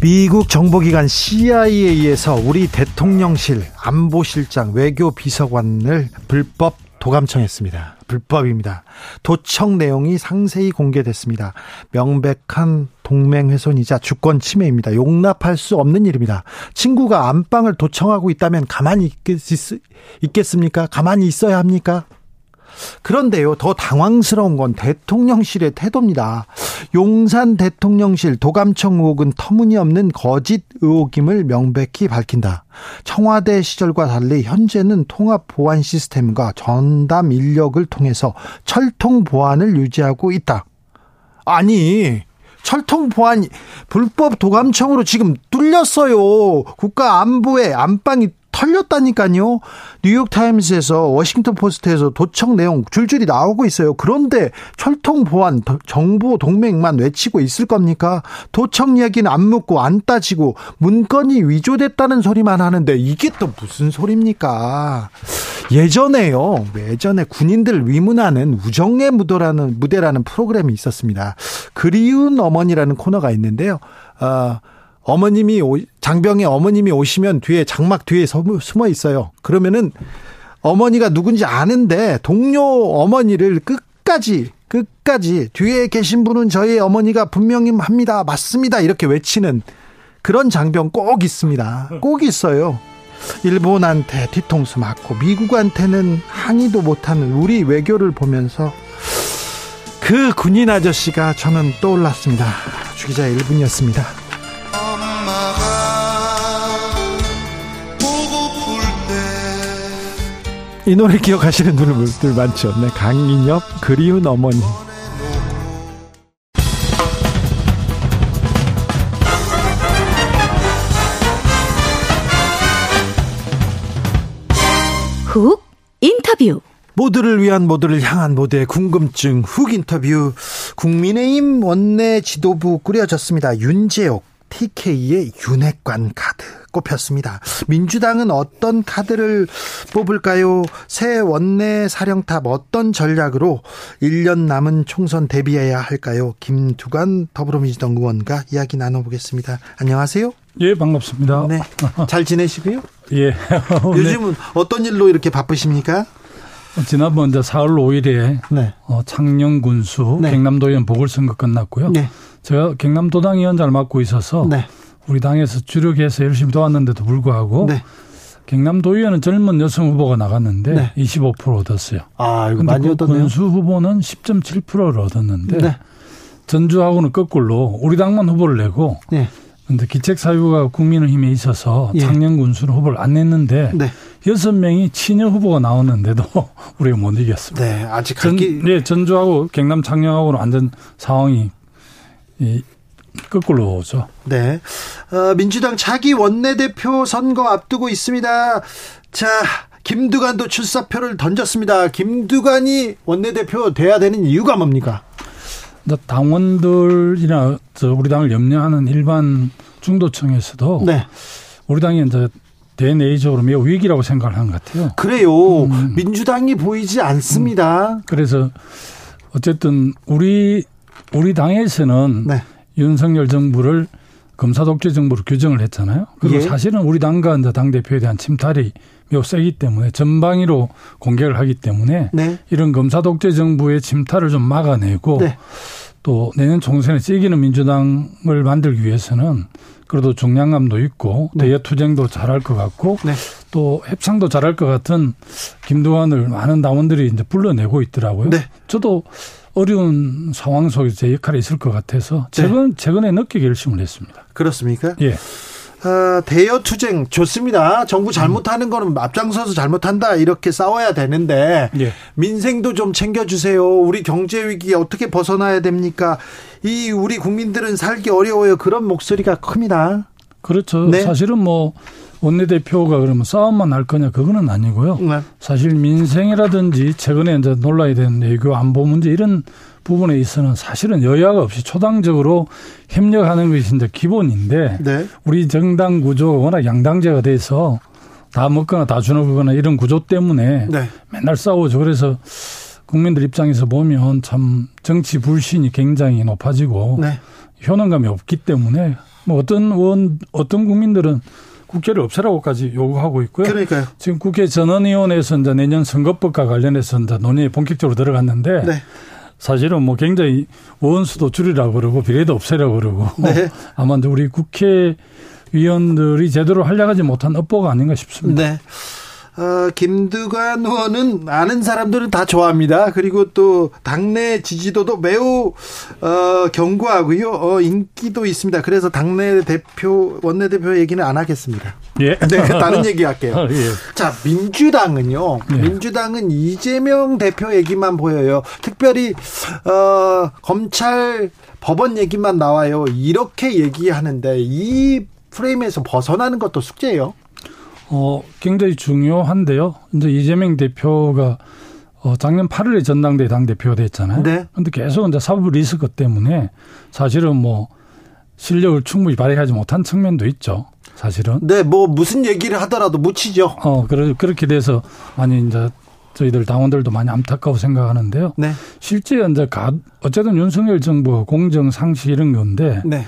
미국 정보기관 CIA에서 우리 대통령실 안보실장 외교비서관을 불법 도감청했습니다. 불법입니다. 도청 내용이 상세히 공개됐습니다. 명백한 동맹 훼손이자 주권 침해입니다. 용납할 수 없는 일입니다. 친구가 안방을 도청하고 있다면 가만히 있겠, 습니까 가만히 있어야 합니까? 그런데요, 더 당황스러운 건 대통령실의 태도입니다. 용산 대통령실 도감청 의혹은 터무니없는 거짓 의혹임을 명백히 밝힌다. 청와대 시절과 달리 현재는 통합 보안 시스템과 전담 인력을 통해서 철통 보안을 유지하고 있다. 아니, 철통 보안 불법 도감청으로 지금 뚫렸어요. 국가 안보에 안방이 털렸다니까요. 뉴욕타임스에서 워싱턴 포스트에서 도청 내용 줄줄이 나오고 있어요. 그런데 철통 보안 정보 동맹만 외치고 있을 겁니까? 도청 이야기는 안 묻고 안 따지고 문건이 위조됐다는 소리만 하는데 이게 또 무슨 소리입니까? 예전에요. 예전에 군인들 위문하는 우정의 무대라는 무대라는 프로그램이 있었습니다. 그리운 어머니라는 코너가 있는데요. 어, 어머님이 장병의 어머님이 오시면 뒤에 장막 뒤에 숨어 있어요. 그러면은 어머니가 누군지 아는데 동료 어머니를 끝까지 끝까지 뒤에 계신 분은 저희 어머니가 분명히 합니다. 맞습니다. 이렇게 외치는 그런 장병 꼭 있습니다. 꼭 있어요. 일본한테 뒤통수 맞고 미국한테는 항의도 못하는 우리 외교를 보면서 그 군인 아저씨가 저는 떠올랐습니다. 주기자 1분이었습니다. 이 노래 기억하시는 분들 많죠. 네, 강인엽 그리운 어머니. 훅 인터뷰. 모두를 위한 모두를 향한 모두의 궁금증 훅 인터뷰 국민의힘 원내 지도부 꾸려졌습니다. 윤재옥 TK의 윤핵관 카드 꼽혔습니다. 민주당은 어떤 카드를 뽑을까요? 새 원내 사령탑 어떤 전략으로 1년 남은 총선 대비해야 할까요? 김두관 더불어민주당 의원과 이야기 나눠보겠습니다. 안녕하세요. 예, 반갑습니다. 네. 잘 지내시고요? 예. 요즘은 어떤 일로 이렇게 바쁘십니까? 지난번 이제 4월 5일에 네. 어, 창녕 군수 네. 경남도의원 보궐선거 끝났고요. 네. 제가 경남도당 위원장을 맡고 있어서 네. 우리 당에서 주력해서 열심히 도왔는데도 불구하고 네. 경남도의원은 젊은 여성 후보가 나갔는데 네. 25% 얻었어요. 아, 이거 많이 그 얻었네요. 군수 후보는 10.7%를 얻었는데 네. 전주하고는 거꾸로 우리 당만 후보를 내고 네. 근데 기책 사유가 국민의힘에 있어서 예. 작년 군수는 후보를 안 냈는데 네. 여섯 명이 친여 후보가 나왔는데도 우리가 못 이겼습니다. 네, 아직 전, 네, 전주하고 경남 창녕하고는 완전 상황이 이 거꾸로 오죠. 네. 어, 민주당 차기 원내대표 선거 앞두고 있습니다. 자, 김두관도 출사표를 던졌습니다. 김두관이 원내대표 돼야 되는 이유가 뭡니까? 당원들이나 우리 당을 염려하는 일반 중도층에서도 네. 우리 당이 이제 대내적으로 매우 위기라고 생각을 하는 것 같아요. 그래요. 음. 민주당이 보이지 않습니다. 음. 그래서 어쨌든 우리 우리 당에서는 네. 윤석열 정부를 검사 독재 정부로 규정을 했잖아요. 그리고 예. 사실은 우리 당과 당 대표에 대한 침탈이 매우 세기 때문에 전방위로 공격을 하기 때문에 네. 이런 검사 독재 정부의 침탈을 좀 막아내고 네. 또 내년 총선에 찌기는 민주당을 만들기 위해서는 그래도 중량감도 있고 네. 대여 투쟁도 잘할 것 같고 네. 또 협상도 잘할 것 같은 김두관을 많은 당원들이 이제 불러내고 있더라고요. 네. 저도 어려운 상황 속에서 제 역할이 있을 것 같아서 최근 네. 최근에 늦게 결심을 했습니다. 그렇습니까? 예. 어, 대여 투쟁 좋습니다. 정부 잘못하는 거는 앞장서서 잘못한다 이렇게 싸워야 되는데 예. 민생도 좀 챙겨주세요. 우리 경제 위기 어떻게 벗어나야 됩니까? 이 우리 국민들은 살기 어려워요. 그런 목소리가 큽니다. 그렇죠. 네. 사실은 뭐 원내대표가 그러면 싸움만 할 거냐 그거는 아니고요. 네. 사실 민생이라든지 최근에 이제 논란이 된 외교 안보 문제 이런 부분에 있어서는 사실은 여야가 없이 초당적으로 협력하는 것이 이제 기본인데 네. 우리 정당 구조가 워낙 양당제가 돼서 다 먹거나 다 주는 이런 구조 때문에 네. 맨날 싸우죠. 그래서 국민들 입장에서 보면 참 정치 불신이 굉장히 높아지고 네. 효능감이 없기 때문에 뭐 어떤 원 어떤 국민들은 국회를 없애라고까지 요구하고 있고요. 그러니까요. 지금 국회 전원위원회에서 이제 내년 선거법과 관련해서 이제 논의에 본격적으로 들어갔는데 네. 사실은 뭐 굉장히 원수도 줄이라고 그러고 비례도 없애라고 그러고 네. 아마 이제 우리 국회의원들이 제대로 활약하지 못한 업보가 아닌가 싶습니다. 네. 어, 김두관 의원은 아는 사람들은 다 좋아합니다. 그리고 또 당내 지지도도 매우 어, 견고하고요. 어, 인기도 있습니다. 그래서 당내 대표 원내 대표 얘기는 안 하겠습니다. 예. 네, 다른 얘기 할게요. 아, 예. 자, 민주당은요. 예. 민주당은 이재명 대표 얘기만 보여요. 특별히 어, 검찰 법원 얘기만 나와요. 이렇게 얘기하는데 이 프레임에서 벗어나는 것도 숙제예요. 어, 굉장히 중요한데요. 이제 이재명 대표가 어, 작년 8월에 전당대 당대표가 됐잖아요. 네. 근데 계속 이제 사법 리스크 때문에 사실은 뭐 실력을 충분히 발휘하지 못한 측면도 있죠. 사실은. 네, 뭐 무슨 얘기를 하더라도 묻히죠. 어, 그래, 그렇게 돼서 많이 이제 저희들 당원들도 많이 안타까워 생각하는데요. 네. 실제 이제 가, 어쨌든 윤석열 정부가 공정 상시 이런 건데 네.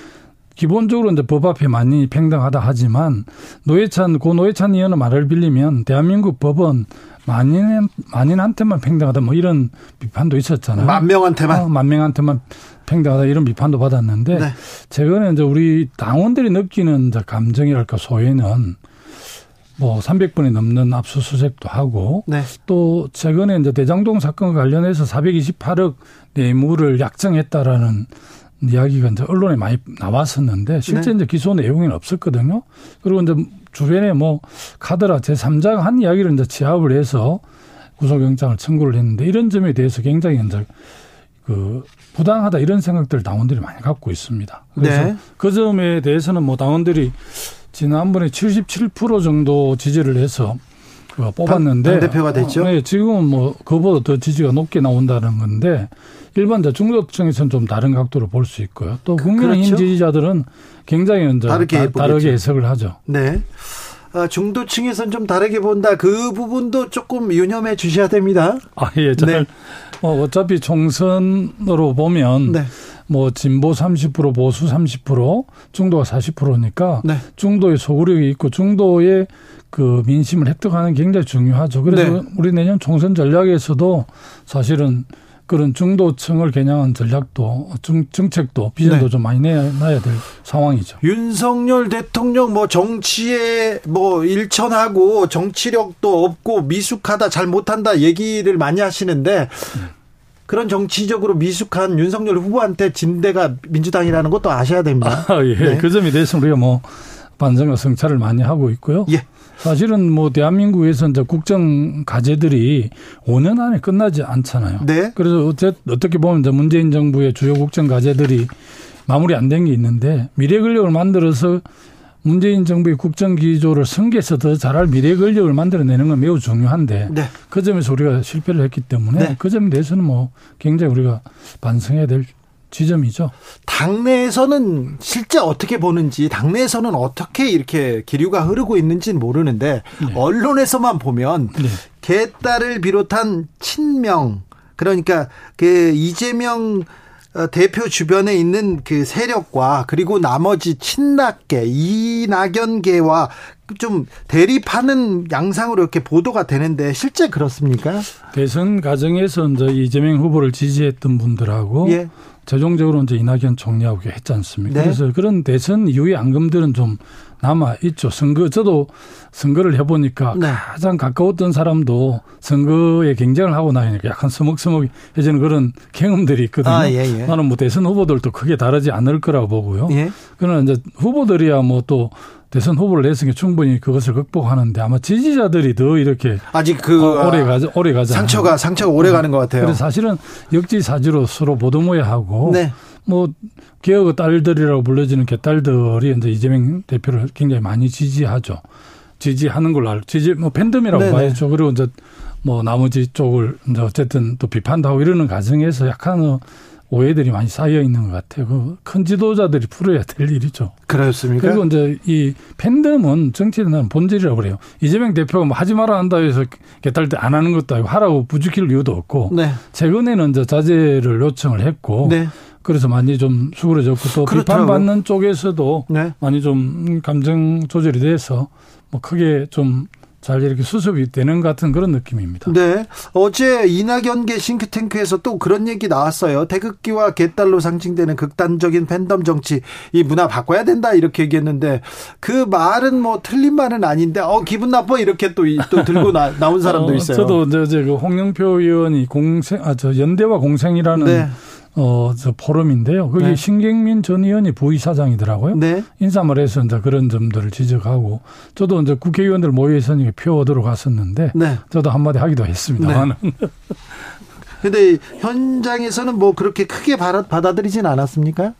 기본적으로 이제 법 앞에 많이 평등하다 하지만 노회찬 고 노회찬 의원의 말을 빌리면 대한민국 법은 만인 만인한테만 평등하다 뭐 이런 비판도 있었잖아요. 만 명한테만 어, 만 명한테만 평등하다 이런 비판도 받았는데 네. 최근에 이제 우리 당원들이 느끼는 감정이랄까 소외는 뭐 300번이 넘는 압수수색도 하고 네. 또 최근에 이제 대장동 사건과 관련해서 428억 뇌물을 약정했다라는 이야기가 이제 언론에 많이 나왔었는데 실제 네. 이제 기소 내용에는 없었거든요. 그리고 이제 주변에 뭐 카드라 제3자가 한 이야기를 이제 취합을 해서 구속영장을 청구를 했는데 이런 점에 대해서 굉장히 이제 그 부당하다 이런 생각들을 당원들이 많이 갖고 있습니다. 그래서 네. 그 점에 대해서는 뭐 당원들이 지난번에 77% 정도 지지를 해서 그 뽑았는데 당, 대표가 됐죠. 어, 네, 지금은 뭐 그보다 더 지지가 높게 나온다는 건데 일반자 중도층에서는 좀 다른 각도로 볼 수 있고요. 또 그, 국민의힘 그렇죠? 지지자들은 굉장히 다르게, 다, 르게 해석을 하죠. 네. 어, 중도층에서는 좀 다르게 본다. 그 부분도 조금 유념해 주셔야 됩니다. 아, 예. 네. 뭐 어차피 총선으로 보면 네. 뭐 진보 30% 보수 30% 중도가 40%니까 네. 중도의 소구력이 있고 중도의 그 민심을 획득하는 게 굉장히 중요하죠. 그래서 네. 우리 내년 총선 전략에서도 사실은 그런 중도층을 겨냥한 전략도 정, 정책도 비전도 네. 좀 많이 내놔야 될 상황이죠. 윤석열 대통령 뭐 정치에 뭐 일천하고 정치력도 없고 미숙하다 잘 못한다 얘기를 많이 하시는데 그런 정치적으로 미숙한 윤석열 후보한테 진대가 민주당이라는 것도 아셔야 됩니다. 아, 예. 네. 그 점에 대해서 우리가 뭐 반성과 성찰을 많이 하고 있고요. 예. 사실은 뭐 대한민국에서 이제 국정 과제들이 5년 안에 끝나지 않잖아요. 네. 그래서 어째, 어떻게 보면 이제 문재인 정부의 주요 국정 과제들이 마무리 안 된 게 있는데 미래 근력을 만들어서 문재인 정부의 국정 기조를 승계해서 더 잘할 미래 근력을 만들어내는 건 매우 중요한데 네. 그 점에서 우리가 실패를 했기 때문에 네. 그 점에 대해서는 뭐 굉장히 우리가 반성해야 될 지점이죠. 당내에서는 실제 어떻게 보는지 당내에서는 어떻게 이렇게 기류가 흐르고 있는지는 모르는데 네. 언론에서만 보면 네. 개딸을 비롯한 친명 그러니까 그 이재명 어, 대표 주변에 있는 그 세력과 그리고 나머지 친낙계 이낙연계와 좀 대립하는 양상으로 이렇게 보도가 되는데 실제 그렇습니까? 대선 과정에서 이제 이재명 후보를 지지했던 분들하고 예. 최종적으로 이제 이낙연 총리하고 했지 않습니까? 네. 그래서 그런 대선 이후의 앙금들은 좀 남아 있죠. 선거 저도 선거를 해보니까 네. 가장 가까웠던 사람도 선거에 경쟁을 하고 나니까 약간 서먹서먹해지는 그런 경험들이 있거든요. 아, 예, 예. 나는 뭐 대선 후보들도 크게 다르지 않을 거라고 보고요. 예. 그러나 이제 후보들이야 뭐 또 대선 후보를 냈으니 충분히 그것을 극복하는데 아마 지지자들이 더 이렇게 아직 그 어, 오래 가자 오래 가자 상처가 상처가 오래 가는 것 같아요. 그래서 사실은 역지사지로 서로 보도모야 하고 네. 뭐 개혁의 딸들이라고 불려지는 개딸들이 이제 이재명 대표를 굉장히 많이 지지하죠. 지지하는 걸로 알고 지지 뭐 팬덤이라고 네네. 봐야죠. 그리고 이제 뭐 나머지 쪽을 이제 어쨌든 또 비판도 하고 이러는 과정에서 약간 오해들이 많이 쌓여 있는 것 같아요. 그 큰 지도자들이 풀어야 될 일이죠. 그렇습니까? 그리고 이제 이 팬덤은 정치는 본질이라고 그래요. 이재명 대표가 뭐 하지 마라 한다 해서 개딸 때 안 하는 것도 아니고 하라고 부추길 이유도 없고 네. 최근에는 이제 자제를 요청을 했고 네. 그래서 많이 좀 수그러졌고 또 그렇더라고요. 비판받는 쪽에서도 네. 많이 좀 감정 조절이 돼서 뭐 크게 좀 잘 이렇게 수습이 되는 같은 그런 느낌입니다. 네. 어제 이낙연 계 싱크탱크에서 또 그런 얘기 나왔어요. 태극기와 개딸로 상징되는 극단적인 팬덤 정치 이 문화 바꿔야 된다 이렇게 얘기했는데 그 말은 뭐 틀린 말은 아닌데 어 기분 나빠 이렇게 또, 또 들고 나, 나온 사람도 어, 있어요. 어, 저도 이제 그 홍영표 의원이 공생 아 저 연대와 공생이라는 네. 어, 저 포럼인데요. 거기 네. 신경민 전 의원이 부의사장이더라고요. 네. 인사말 해서 이제 그런 점들을 지적하고 저도 이제 국회의원들 모여 있으니까 표 얻으러 갔었는데 네. 저도 한마디 하기도 했습니다만. 네. 근데 현장에서는 뭐 그렇게 크게 받아들이진 않았습니까?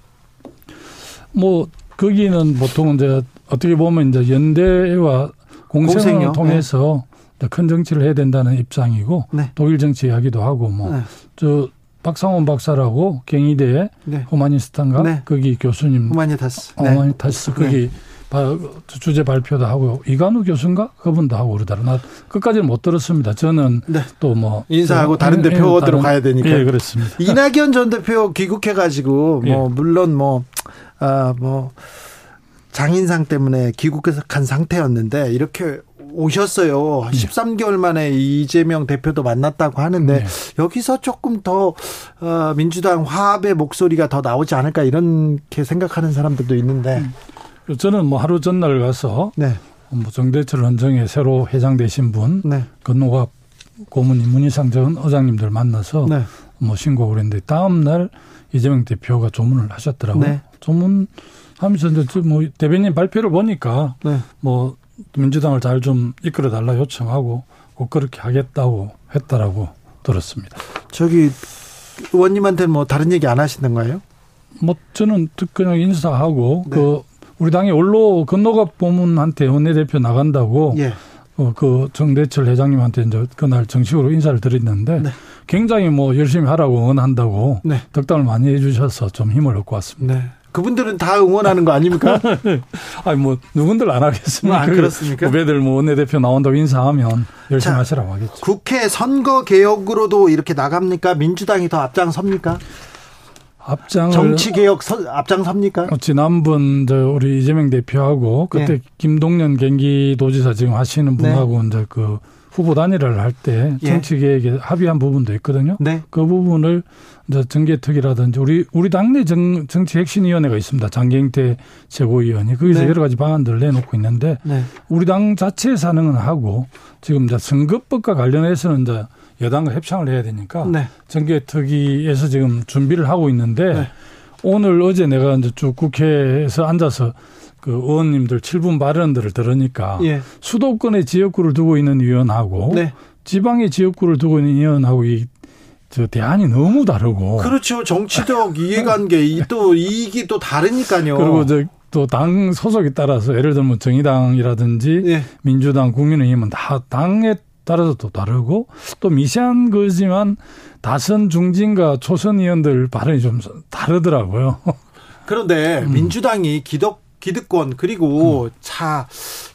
뭐 거기는 보통 이제 어떻게 보면 이제 연대와 공생을 공생요? 통해서 네. 큰 정치를 해야 된다는 입장이고 네. 독일 정치 이야기도 하고 뭐저 네. 박상원 박사라고 경희대 네. 후마니스탄가 네. 거기 교수님 후마니타스 어, 네. 후마니타스 거기 네. 주제 발표도 하고 이관우 교수인가 그분도 하고 그러더라. 나 끝까지는 못 들었습니다. 저는 네. 또뭐 인사하고 다른 대표 어디로 가야 되니까. 예, 그렇습니다. 이낙연 전 대표 귀국해 가지고 뭐 예. 물론 뭐 아, 뭐 장인상 때문에 귀국한 상태였는데 이렇게 오셨어요. 네. 13개월 만에 이재명 대표도 만났다고 하는데 네. 여기서 조금 더 어, 민주당 화합의 목소리가 더 나오지 않을까 이렇게 생각하는 사람들도 있는데 음. 저는 뭐 하루 전날 가서 네. 뭐 정대철 헌정에 새로 회장 되신 분 네. 건노갑 고문님 문희상 전 의장님들 만나서 네. 뭐 신고를 했는데 다음 날 이재명 대표가 조문을 하셨더라고요. 네. 조문 하면서 이제 뭐 대변인 발표를 보니까 네. 뭐 민주당을 잘 좀 이끌어 달라 요청하고 꼭 그렇게 하겠다고 했다라고 들었습니다. 저기 의원님한테는 뭐 다른 얘기 안 하시던가요? 뭐 저는 그냥 인사하고 네. 그 우리 당의 원로 건너갑 고문한테 원내대표 나간다고 예. 어, 그 정대철 회장님한테 이제 그날 정식으로 인사를 드렸는데 네. 굉장히 뭐 열심히 하라고 응원한다고 네. 덕담을 많이 해주셔서 좀 힘을 얻고 왔습니다. 네. 그분들은 다 응원하는 거 아닙니까? 아니 뭐 누군들 안 하겠습니까? 아, 그렇습니까? 후배들 뭐 원내대표 나온다고 인사하면 열심히 자, 하시라고 하겠죠. 국회 선거 개혁으로도 이렇게 나갑니까? 민주당이 더 앞장섭니까? 앞장 정치 개혁 앞장섭니까? 어, 지난번 저 우리 이재명 대표하고 그때 네. 김동연 경기도지사 지금 하시는 네. 분하고 네. 이제 그 후보 단일화를 할때 예. 정치 계획에 합의한 부분도 있거든요. 네. 그 부분을 이제 정계특위라든지 우리 우리 당내 정, 정치 혁신위원회가 있습니다. 장경태 최고위원이 거기서 네. 여러 가지 방안들을 내놓고 있는데 네. 우리 당 자체 사능은 하고 지금 이제 선거법과 관련해서는 이제 여당과 협상을 해야 되니까 네. 정계특위에서 지금 준비를 하고 있는데 네. 오늘 어제 내가 이제 쭉 국회에서 앉아서 그 의원님들 7분 발언들을 들으니까 예. 수도권에 지역구를 두고 있는 의원하고 네. 지방에 지역구를 두고 있는 의원하고 이 저 대안이 너무 다르고 그렇죠 정치적 이해관계 또 이익이 또 다르니까요. 그리고 또당 소속에 따라서 예를 들면 정의당이라든지 예. 민주당 국민의힘은 다 당에 따라서 또 다르고 또 미세한 거지만 다선 중진과 초선 의원들 발언이 좀 다르더라고요. 그런데 음. 민주당이 기독 기득권 그리고 음. 차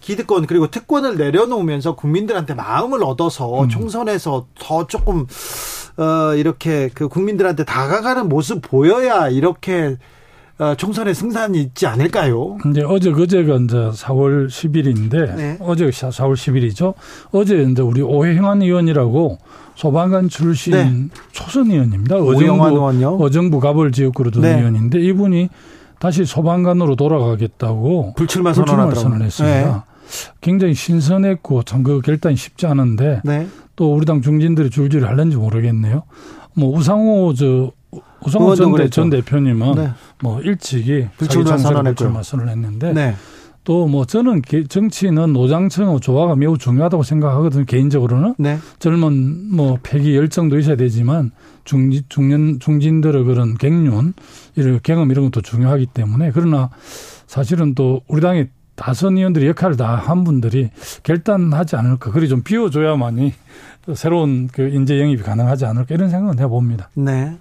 기득권 그리고 특권을 내려놓으면서 국민들한테 마음을 얻어서 음. 총선에서 더 조금 어 이렇게 그 국민들한테 다가가는 모습 보여야 이렇게 어 총선에 승산이 있지 않을까요? 근데 어제 그제가 이제 4월 10일인데 네. 어제 4월 10일이죠. 어제 이제 우리 오해형한 의원이라고 소방관 출신 네. 초선 의원입니다. 어정부 어정부 가벌 지역구로 둔 네. 의원인데 이분이 다시 소방관으로 돌아가겠다고 불출마 선언을 했습니다. 네. 굉장히 신선했고 참 그 결단이 쉽지 않은데 네. 또 우리 당 중진들이 줄줄이 할는지 모르겠네요. 뭐 우상호 저 우상호 전, 대, 전 대표님은 네. 뭐 일찍이 불출마 선언을 불출마 선언을 했는데 네. 또 뭐 저는 정치는 노장층의 조화가 매우 중요하다고 생각하거든요. 개인적으로는 네. 젊은 뭐 패기 열정도 있어야 되지만 중진 중년 중진들의 그런 갱년 이런 경험 이런 것도 중요하기 때문에 그러나 사실은 또 우리 당의 다선 의원들이 역할을 다 한 분들이 결단하지 않을까. 그리 좀 비워줘야만이 새로운 그 인재 영입이 가능하지 않을까 이런 생각은 해봅니다. 네.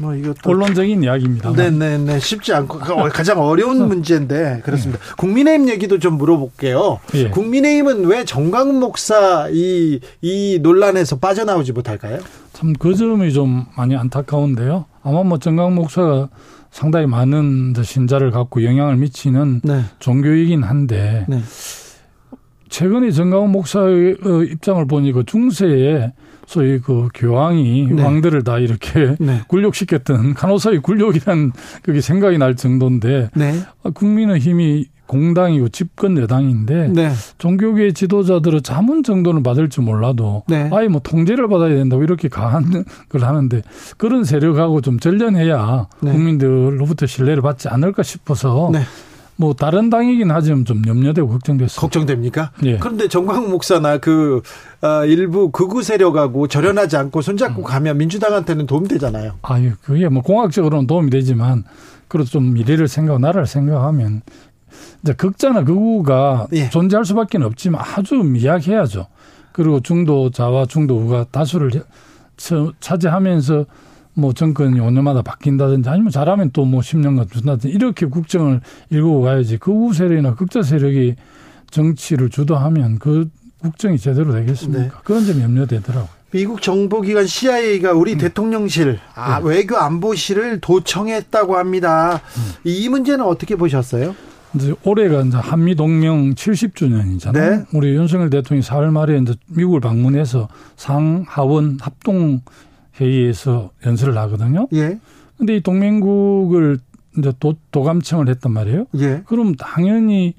뭐 이것도 본론적인 이야기입니다. 네네네 네. 쉽지 않고 가장 어려운 문제인데 그렇습니다. 네. 국민의힘 얘기도 좀 물어볼게요. 예. 국민의힘은 왜 정광훈 목사 이 이 논란에서 빠져나오지 못할까요? 참 그 점이 좀 많이 안타까운데요. 아마 뭐 정광훈 목사가 상당히 많은 신자를 갖고 영향을 미치는 네. 종교이긴 한데 네. 최근에 정강훈 목사의 어, 입장을 보니 그 중세에 소위 그 교황이 네. 왕들을 다 이렇게 네. 굴욕시켰던 간호사의 굴욕이란 그게 생각이 날 정도인데 네. 아, 국민의힘이 공당이고 집권 여당인데 네. 종교계 지도자들은 자문 정도는 받을 줄 몰라도 네. 아예 뭐 통제를 받아야 된다고 이렇게 강한 걸 하는데 그런 세력하고 좀 전련해야 네. 국민들로부터 신뢰를 받지 않을까 싶어서 네. 뭐 다른 당이긴 하지만 좀 염려되고 걱정됐어요. 걱정됩니까? 예. 그런데 정광훈 목사나 그 어, 일부 극우 세력하고 절연하지 않고 손잡고 음. 가면 민주당한테는 도움 되잖아요. 아유, 그게 뭐 공학적으로는 도움이 되지만 그래도 좀 미래를 생각, 나라를 생각하면 이제 극자나 극우가 예. 존재할 수밖에 없지만 아주 미약해야죠. 그리고 중도자와 중도우가 다수를 차지하면서 뭐 정권이 5년마다 바뀐다든지 아니면 잘하면 또 뭐 10년간 준다든지 이렇게 국정을 일구고 가야지 극우 세력이나 극자 세력이 정치를 주도하면 그 국정이 제대로 되겠습니까? 네. 그런 점이 염려되더라고요. 미국 정보기관 CIA가 우리 음. 대통령실, 아, 네. 외교 안보실을 도청했다고 합니다. 음. 이 문제는 어떻게 보셨어요? 이제 올해가 이제 한미 동맹 70주년이잖아요. 네. 우리 윤석열 대통령이 4월 말에 이제 미국을 방문해서 상하원 합동 회의에서 연설을 하거든요. 예. 근데 이 동맹국을 이제 도, 도감청을 했단 말이에요. 예. 그럼 당연히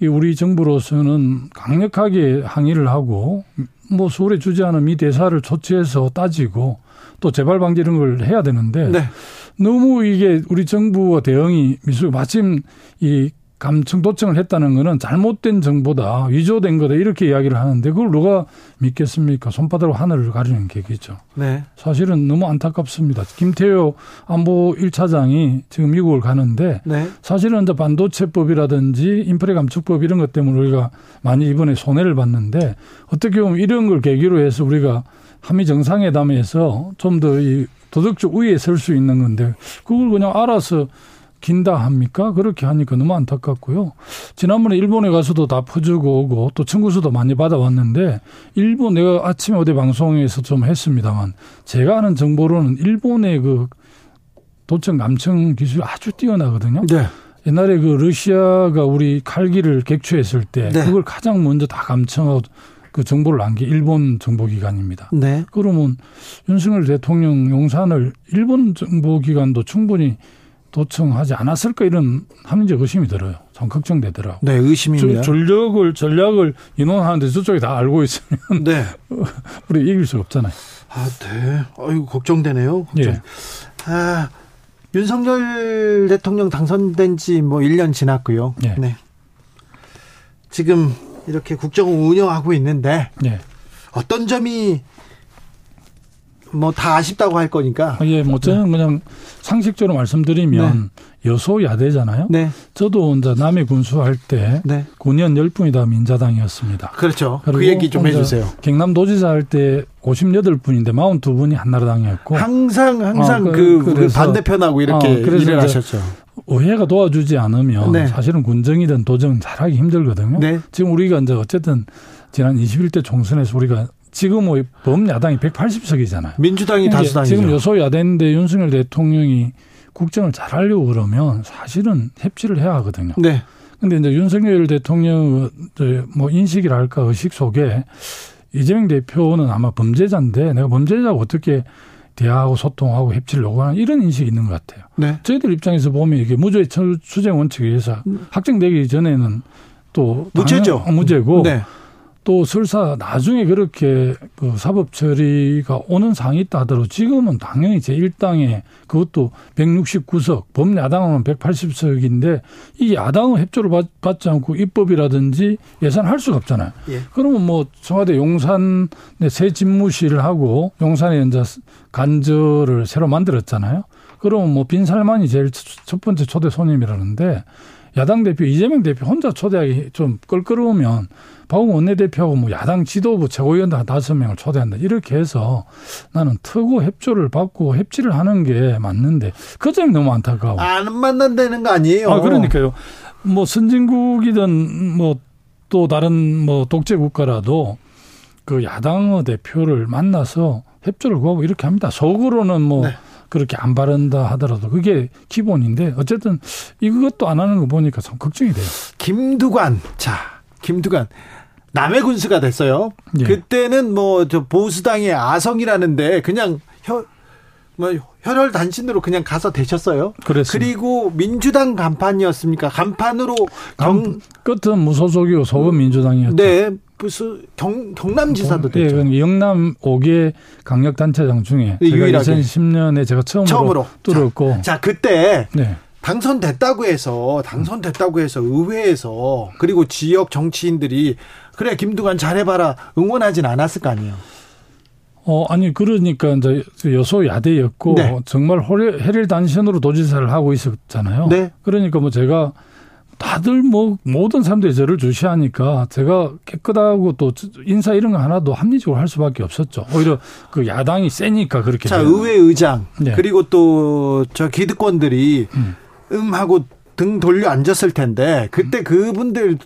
우리 정부로서는 강력하게 항의를 하고 뭐 서울에 주재하는 미 대사를 조치해서 따지고 또 재발 방지 이런 걸 해야 되는데 네. 너무 이게 우리 정부와 대응이 미술 마침 이 감청 도청을 했다는 거는 잘못된 정보다 위조된 거다 이렇게 이야기를 하는데 그걸 누가 믿겠습니까? 손바닥으로 하늘을 가리는 계기죠. 네. 사실은 너무 안타깝습니다. 김태효 안보 1차장이 지금 미국을 가는데 네. 사실은 이제 반도체법이라든지 인프레 감축법 이런 것 때문에 우리가 많이 이번에 손해를 봤는데 어떻게 보면 이런 걸 계기로 해서 우리가 한미 정상회담에서 좀 더 이 도덕적 우위에 설 수 있는 건데 그걸 그냥 알아서 긴다 합니까? 그렇게 하니까 너무 안타깝고요. 지난번에 일본에 가서도 다 퍼주고 오고 또 청구서도 많이 받아왔는데 일본 내가 아침에 어디 방송에서 좀 했습니다만 제가 아는 정보로는 일본의 그 도청 감청 기술이 아주 뛰어나거든요. 네. 옛날에 그 러시아가 우리 칼기를 객추했을 때 네. 그걸 가장 먼저 다 감청하고 그 정보를 남긴 일본 정보기관입니다. 네. 그러면 윤석열 대통령 용산을 일본 정보기관도 충분히 도청하지 않았을까 이런 합리적 의심이 들어요. 좀 걱정되더라고. 네, 의심입니다. 전력을 전략을 인원하는데 저쪽이 다 알고 있으면 네. 우리 이길 수 없잖아요. 아, 네. 아이고 걱정되네요. 걱정. 예. 아, 윤석열 대통령 당선된 지 뭐 1년 지났고요. 예. 네. 지금 이렇게 국정을 운영하고 있는데 예. 어떤 점이 뭐 다 아쉽다고 할 거니까. 아, 예, 뭐 저는 네. 그냥 상식적으로 말씀드리면 네. 여소야대잖아요. 네. 저도 이제 남해 군수할 때 네. 9년 10분이 다 민자당이었습니다. 그렇죠. 그 얘기 좀 해주세요. 경남도지사 할 때 58분인데 42분이 한나라당이었고 항상 항상 어, 그, 그 반대편하고 이렇게 어, 일을 하셨죠. 의회가 도와주지 않으면 네. 사실은 군정이든 도정 잘하기 힘들거든요. 네. 지금 우리가 이제 어쨌든 지난 21대 총선에서 우리가 지금 뭐 범야당이 180석이잖아요. 민주당이 다수당이죠. 지금 여소야대인데 윤석열 대통령이 국정을 잘 하려고 그러면 사실은 협치를 해야 하거든요. 네. 근데 이제 윤석열 대통령 뭐 인식이랄까 의식 속에 이재명 대표는 아마 범죄자인데 내가 범죄자고 어떻게 대화하고 소통하고 협치를 요구하는 이런 인식이 있는 것 같아요. 네. 저희들 입장에서 보면 이게 무죄 추정 원칙에 의해서 음. 확정되기 전에는 또 무죄죠. 무죄고 네. 또 설사 나중에 그렇게 그 사법 처리가 오는 상이 있다 하더라도 지금은 당연히 제1당에 그것도 169석, 범야당은 180석인데 이 야당은 협조를 받, 지 않고 입법이라든지 예산할 수가 없잖아요. 예. 그러면 뭐 청와대 용산에 새 집무실을 하고 용산에 이제 간절을 새로 만들었잖아요. 그러면 뭐 빈살만이 제일 첫 번째 초대 손님이라는데 야당 대표 이재명 대표 혼자 초대하기 좀 껄끄러우면 박홍 원내대표하고 뭐 야당 지도부 최고위원들 한 다섯 명을 초대한다. 이렇게 해서 나는 특고 협조를 받고 협치를 하는 게 맞는데 그 점이 너무 안타까워. 안 만난다는 거 아니에요? 아, 그러니까요. 뭐 선진국이든 뭐 또 다른 뭐 독재 국가라도 그 야당의 대표를 만나서 협조를 구하고 이렇게 합니다. 속으로는 뭐 네. 그렇게 안 바른다 하더라도 그게 기본인데 어쨌든 이것도 안 하는 거 보니까 참 걱정이 돼요. 김두관. 자, 김두관. 남의 군수가 됐어요. 예. 그때는 뭐 저 보수당의 아성이라는데 그냥 혀, 뭐 혈혈 단신으로 그냥 가서 되셨어요. 그랬습니다. 그리고 민주당 간판이었습니까? 간판으로 경 끝은 무소속이고 속은 민주당이었죠. 네. 무슨 경, 경남지사도 네, 됐죠. 네, 영남 5개 강력단체장 중에 네, 제가 유일하게. 2010년에 제가 처음으로, 처음으로. 뚫었고. 자, 자 그때 네. 당선됐다고 해서 당선됐다고 해서 의회에서 그리고 지역 정치인들이 그래 김두관 잘해봐라 응원하진 않았을 거 아니에요. 어 아니 그러니까 이제 여소 야대였고 네. 정말 해릴 단신으로 도지사를 하고 있었잖아요. 네. 그러니까 뭐 제가 다들 뭐 모든 사람들이 저를 주시하니까 제가 깨끗하고 또 인사 이런 거 하나도 합리적으로 할 수밖에 없었죠. 오히려 그 야당이 세니까 그렇게. 자 되는. 의회 의장 네. 그리고 또 저 기득권들이 음. 음하고 등 돌려 앉았을 텐데 그때 그분들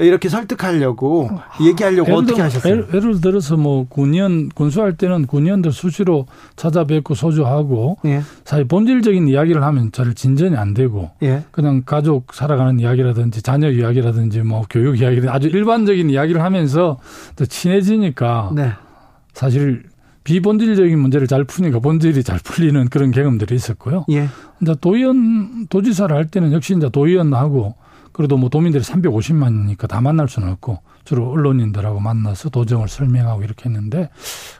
이렇게 설득하려고 얘기하려고 어떻게 들, 하셨어요? 예를, 들어서 뭐 군의원 군수할 때는 군의원들 수시로 찾아뵙고 소주하고 예. 사실 본질적인 이야기를 하면 잘 진전이 안 되고 예. 그냥 가족 살아가는 이야기라든지 자녀 이야기라든지 뭐 교육 이야기든 아주 일반적인 이야기를 하면서 더 친해지니까 네. 사실 비본질적인 문제를 잘 푸니까 본질이 잘 풀리는 그런 경험들이 있었고요. 예. 이제 도의원 도지사를 할 때는 역시 이제 도의원하고 그래도 뭐 도민들이 350만이니까 다 만날 수는 없고 주로 언론인들하고 만나서 도정을 설명하고 이렇게 했는데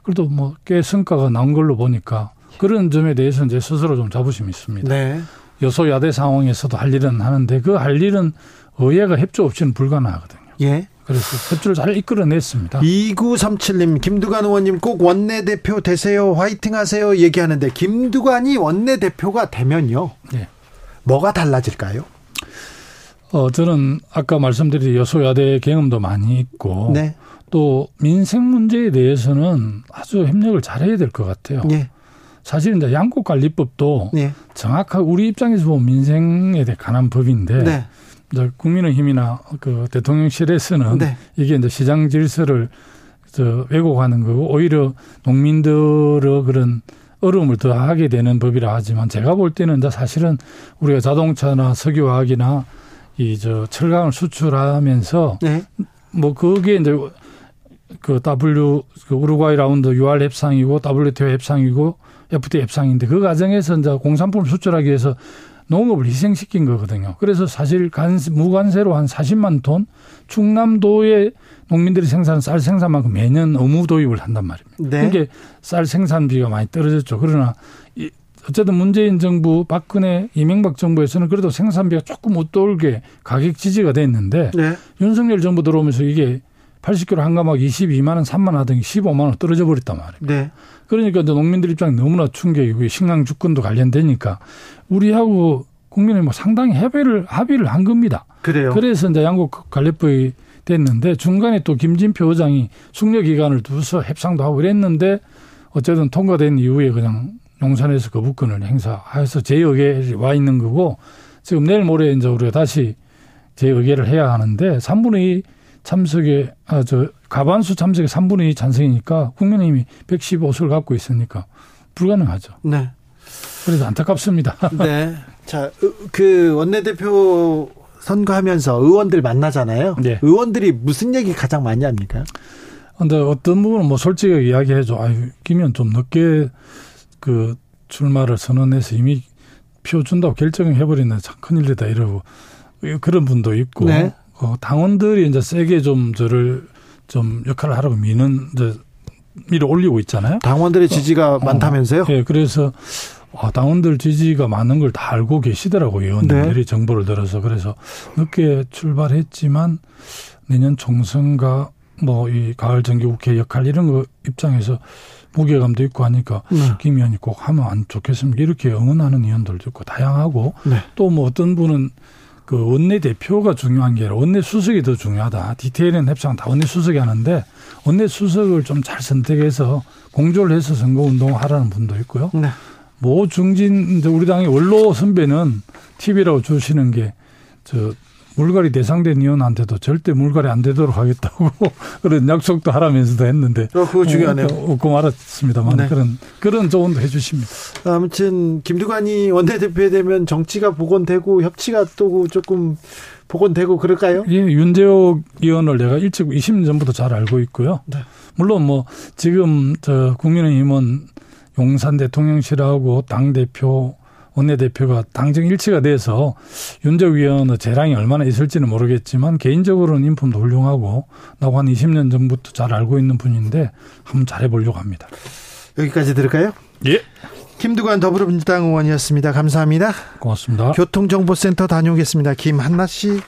그래도 뭐 꽤 성과가 나온 걸로 보니까 그런 점에 대해서 이제 스스로 좀 자부심이 있습니다. 네. 여소야대 상황에서도 할 일은 하는데 그 할 일은 의회가 협조 없이는 불가능하거든요. 예. 그래서 협조를 잘 이끌어냈습니다. 2937님, 김두관 의원님 꼭 원내대표 되세요. 화이팅 하세요. 얘기하는데, 김두관이 원내대표가 되면요. 예. 뭐가 달라질까요? 어, 저는 아까 말씀드린 여소야대 경험도 많이 있고 네. 또 민생 문제에 대해서는 아주 협력을 잘해야 될 것 같아요. 네. 사실 이제 양국관리법도 네. 정확하게 우리 입장에서 보면 민생에 대해 관한 법인데 네. 이제 국민의힘이나 그 대통령실에서는 네. 이게 이제 시장 질서를 저 왜곡하는 거고 오히려 농민들의 그런 어려움을 더하게 되는 법이라 하지만 제가 볼 때는 이제 사실은 우리가 자동차나 석유화학이나 이 저 철강을 수출하면서 네. 뭐 그게 이제 그 W 그 우루과이 라운드 UR 협상이고 WTO 협상이고 FTA 협상인데 그 과정에서 이제 공산품을 수출하기 위해서 농업을 희생시킨 거거든요. 그래서 사실 간 무관세로 한 40만 톤 충남도의 농민들이 생산한 쌀 생산만큼 매년 의무 도입을 한단 말입니다. 네. 이게 쌀 생산비가 많이 떨어졌죠. 그러나 어쨌든 문재인 정부, 박근혜, 이명박 정부에서는 그래도 생산비가 조금 웃돌게 가격 지지가 됐는데 네. 윤석열 정부 들어오면서 이게 80kg 한 가막 22만 원, 3만 원 하던 게 15만 원 떨어져 버렸단 말이에요. 네. 그러니까 이제 농민들 입장에 너무나 충격이고 식량 주권도 관련되니까 우리하고 국민의 뭐 상당히 협의를 합의를 한 겁니다. 그래요. 그래서 이제 양국 관리법이 됐는데 중간에 또 김진표 의장이 숙려 기간을 두서 협상도 하고 그랬는데 어쨌든 통과된 이후에 그냥 용산에서 거부권을 행사해서 제의회에 와 있는 거고 지금 내일 모레 이제 우리가 다시 제의회를 해야 하는데 3분의 2 참석에 아 저 가반수 참석에 3분의 2 찬성이니까 국민의힘이 115석을 갖고 있으니까 불가능하죠. 네. 그래서 안타깝습니다. 네. 자, 그 원내대표 선거하면서 의원들 만나잖아요. 네. 의원들이 무슨 얘기 가장 많이 합니까? 근데 어떤 부분은 뭐 솔직하게 이야기해줘. 아유, 끼면 좀 늦게 그 출마를 선언해서 이미 표 준다고 결정해버리는 참 큰일이다 이러고 그런 분도 있고 네. 어, 당원들이 이제 세게 좀 저를 좀 역할을 하라고 미는 이제 밀어 올리고 있잖아요. 당원들의 지지가 어, 많다면서요? 네, 그래서 아, 당원들 지지가 많은 걸 다 알고 계시더라고요. 의원들이 네. 정보를 들어서 그래서 늦게 출발했지만 내년 총선과 뭐 이 가을 정기국회 역할 이런 거 입장에서 무게감도 있고 하니까 네. 김 의원이 꼭 하면 안 좋겠습니까? 이렇게 응원하는 의원들도 있고 다양하고 네. 또뭐 어떤 분은 그 원내 대표가 중요한 게 아니라 원내 수석이 더 중요하다. 디테일은 협상 다 원내 수석이 하는데 원내 수석을 좀 잘 선택해서 공조를 해서 선거 운동을 하라는 분도 있고요. 네. 모 중진 우리 당의 원로 선배는 TV라고 주시는 게 저 물갈이 대상된 의원한테도 절대 물갈이 안 되도록 하겠다고 그런 약속도 하라면서도 했는데. 어, 그거 중요하네요. 어, 웃고 말았습니다만 네. 그런 그런 조언도 해주십니다. 아무튼 김두관이 원내대표 되면 정치가 복원되고 협치가 또 조금 복원되고 그럴까요? 예, 윤재옥 의원을 내가 일찍 20년 전부터 잘 알고 있고요. 네. 물론 뭐 지금 저 국민의힘은 용산 대통령실하고 당 대표 원내대표가 당정 일치가 돼서 윤석 위원의 재량이 얼마나 있을지는 모르겠지만 개인적으로는 인품도 훌륭하고 나고 한 20년 전부터 잘 알고 있는 분인데 한번 잘해보려고 합니다. 여기까지 들을까요? 예. 김두관 더불어민주당 의원이었습니다. 감사합니다. 고맙습니다. 교통정보센터 다녀오겠습니다. 김한나 씨.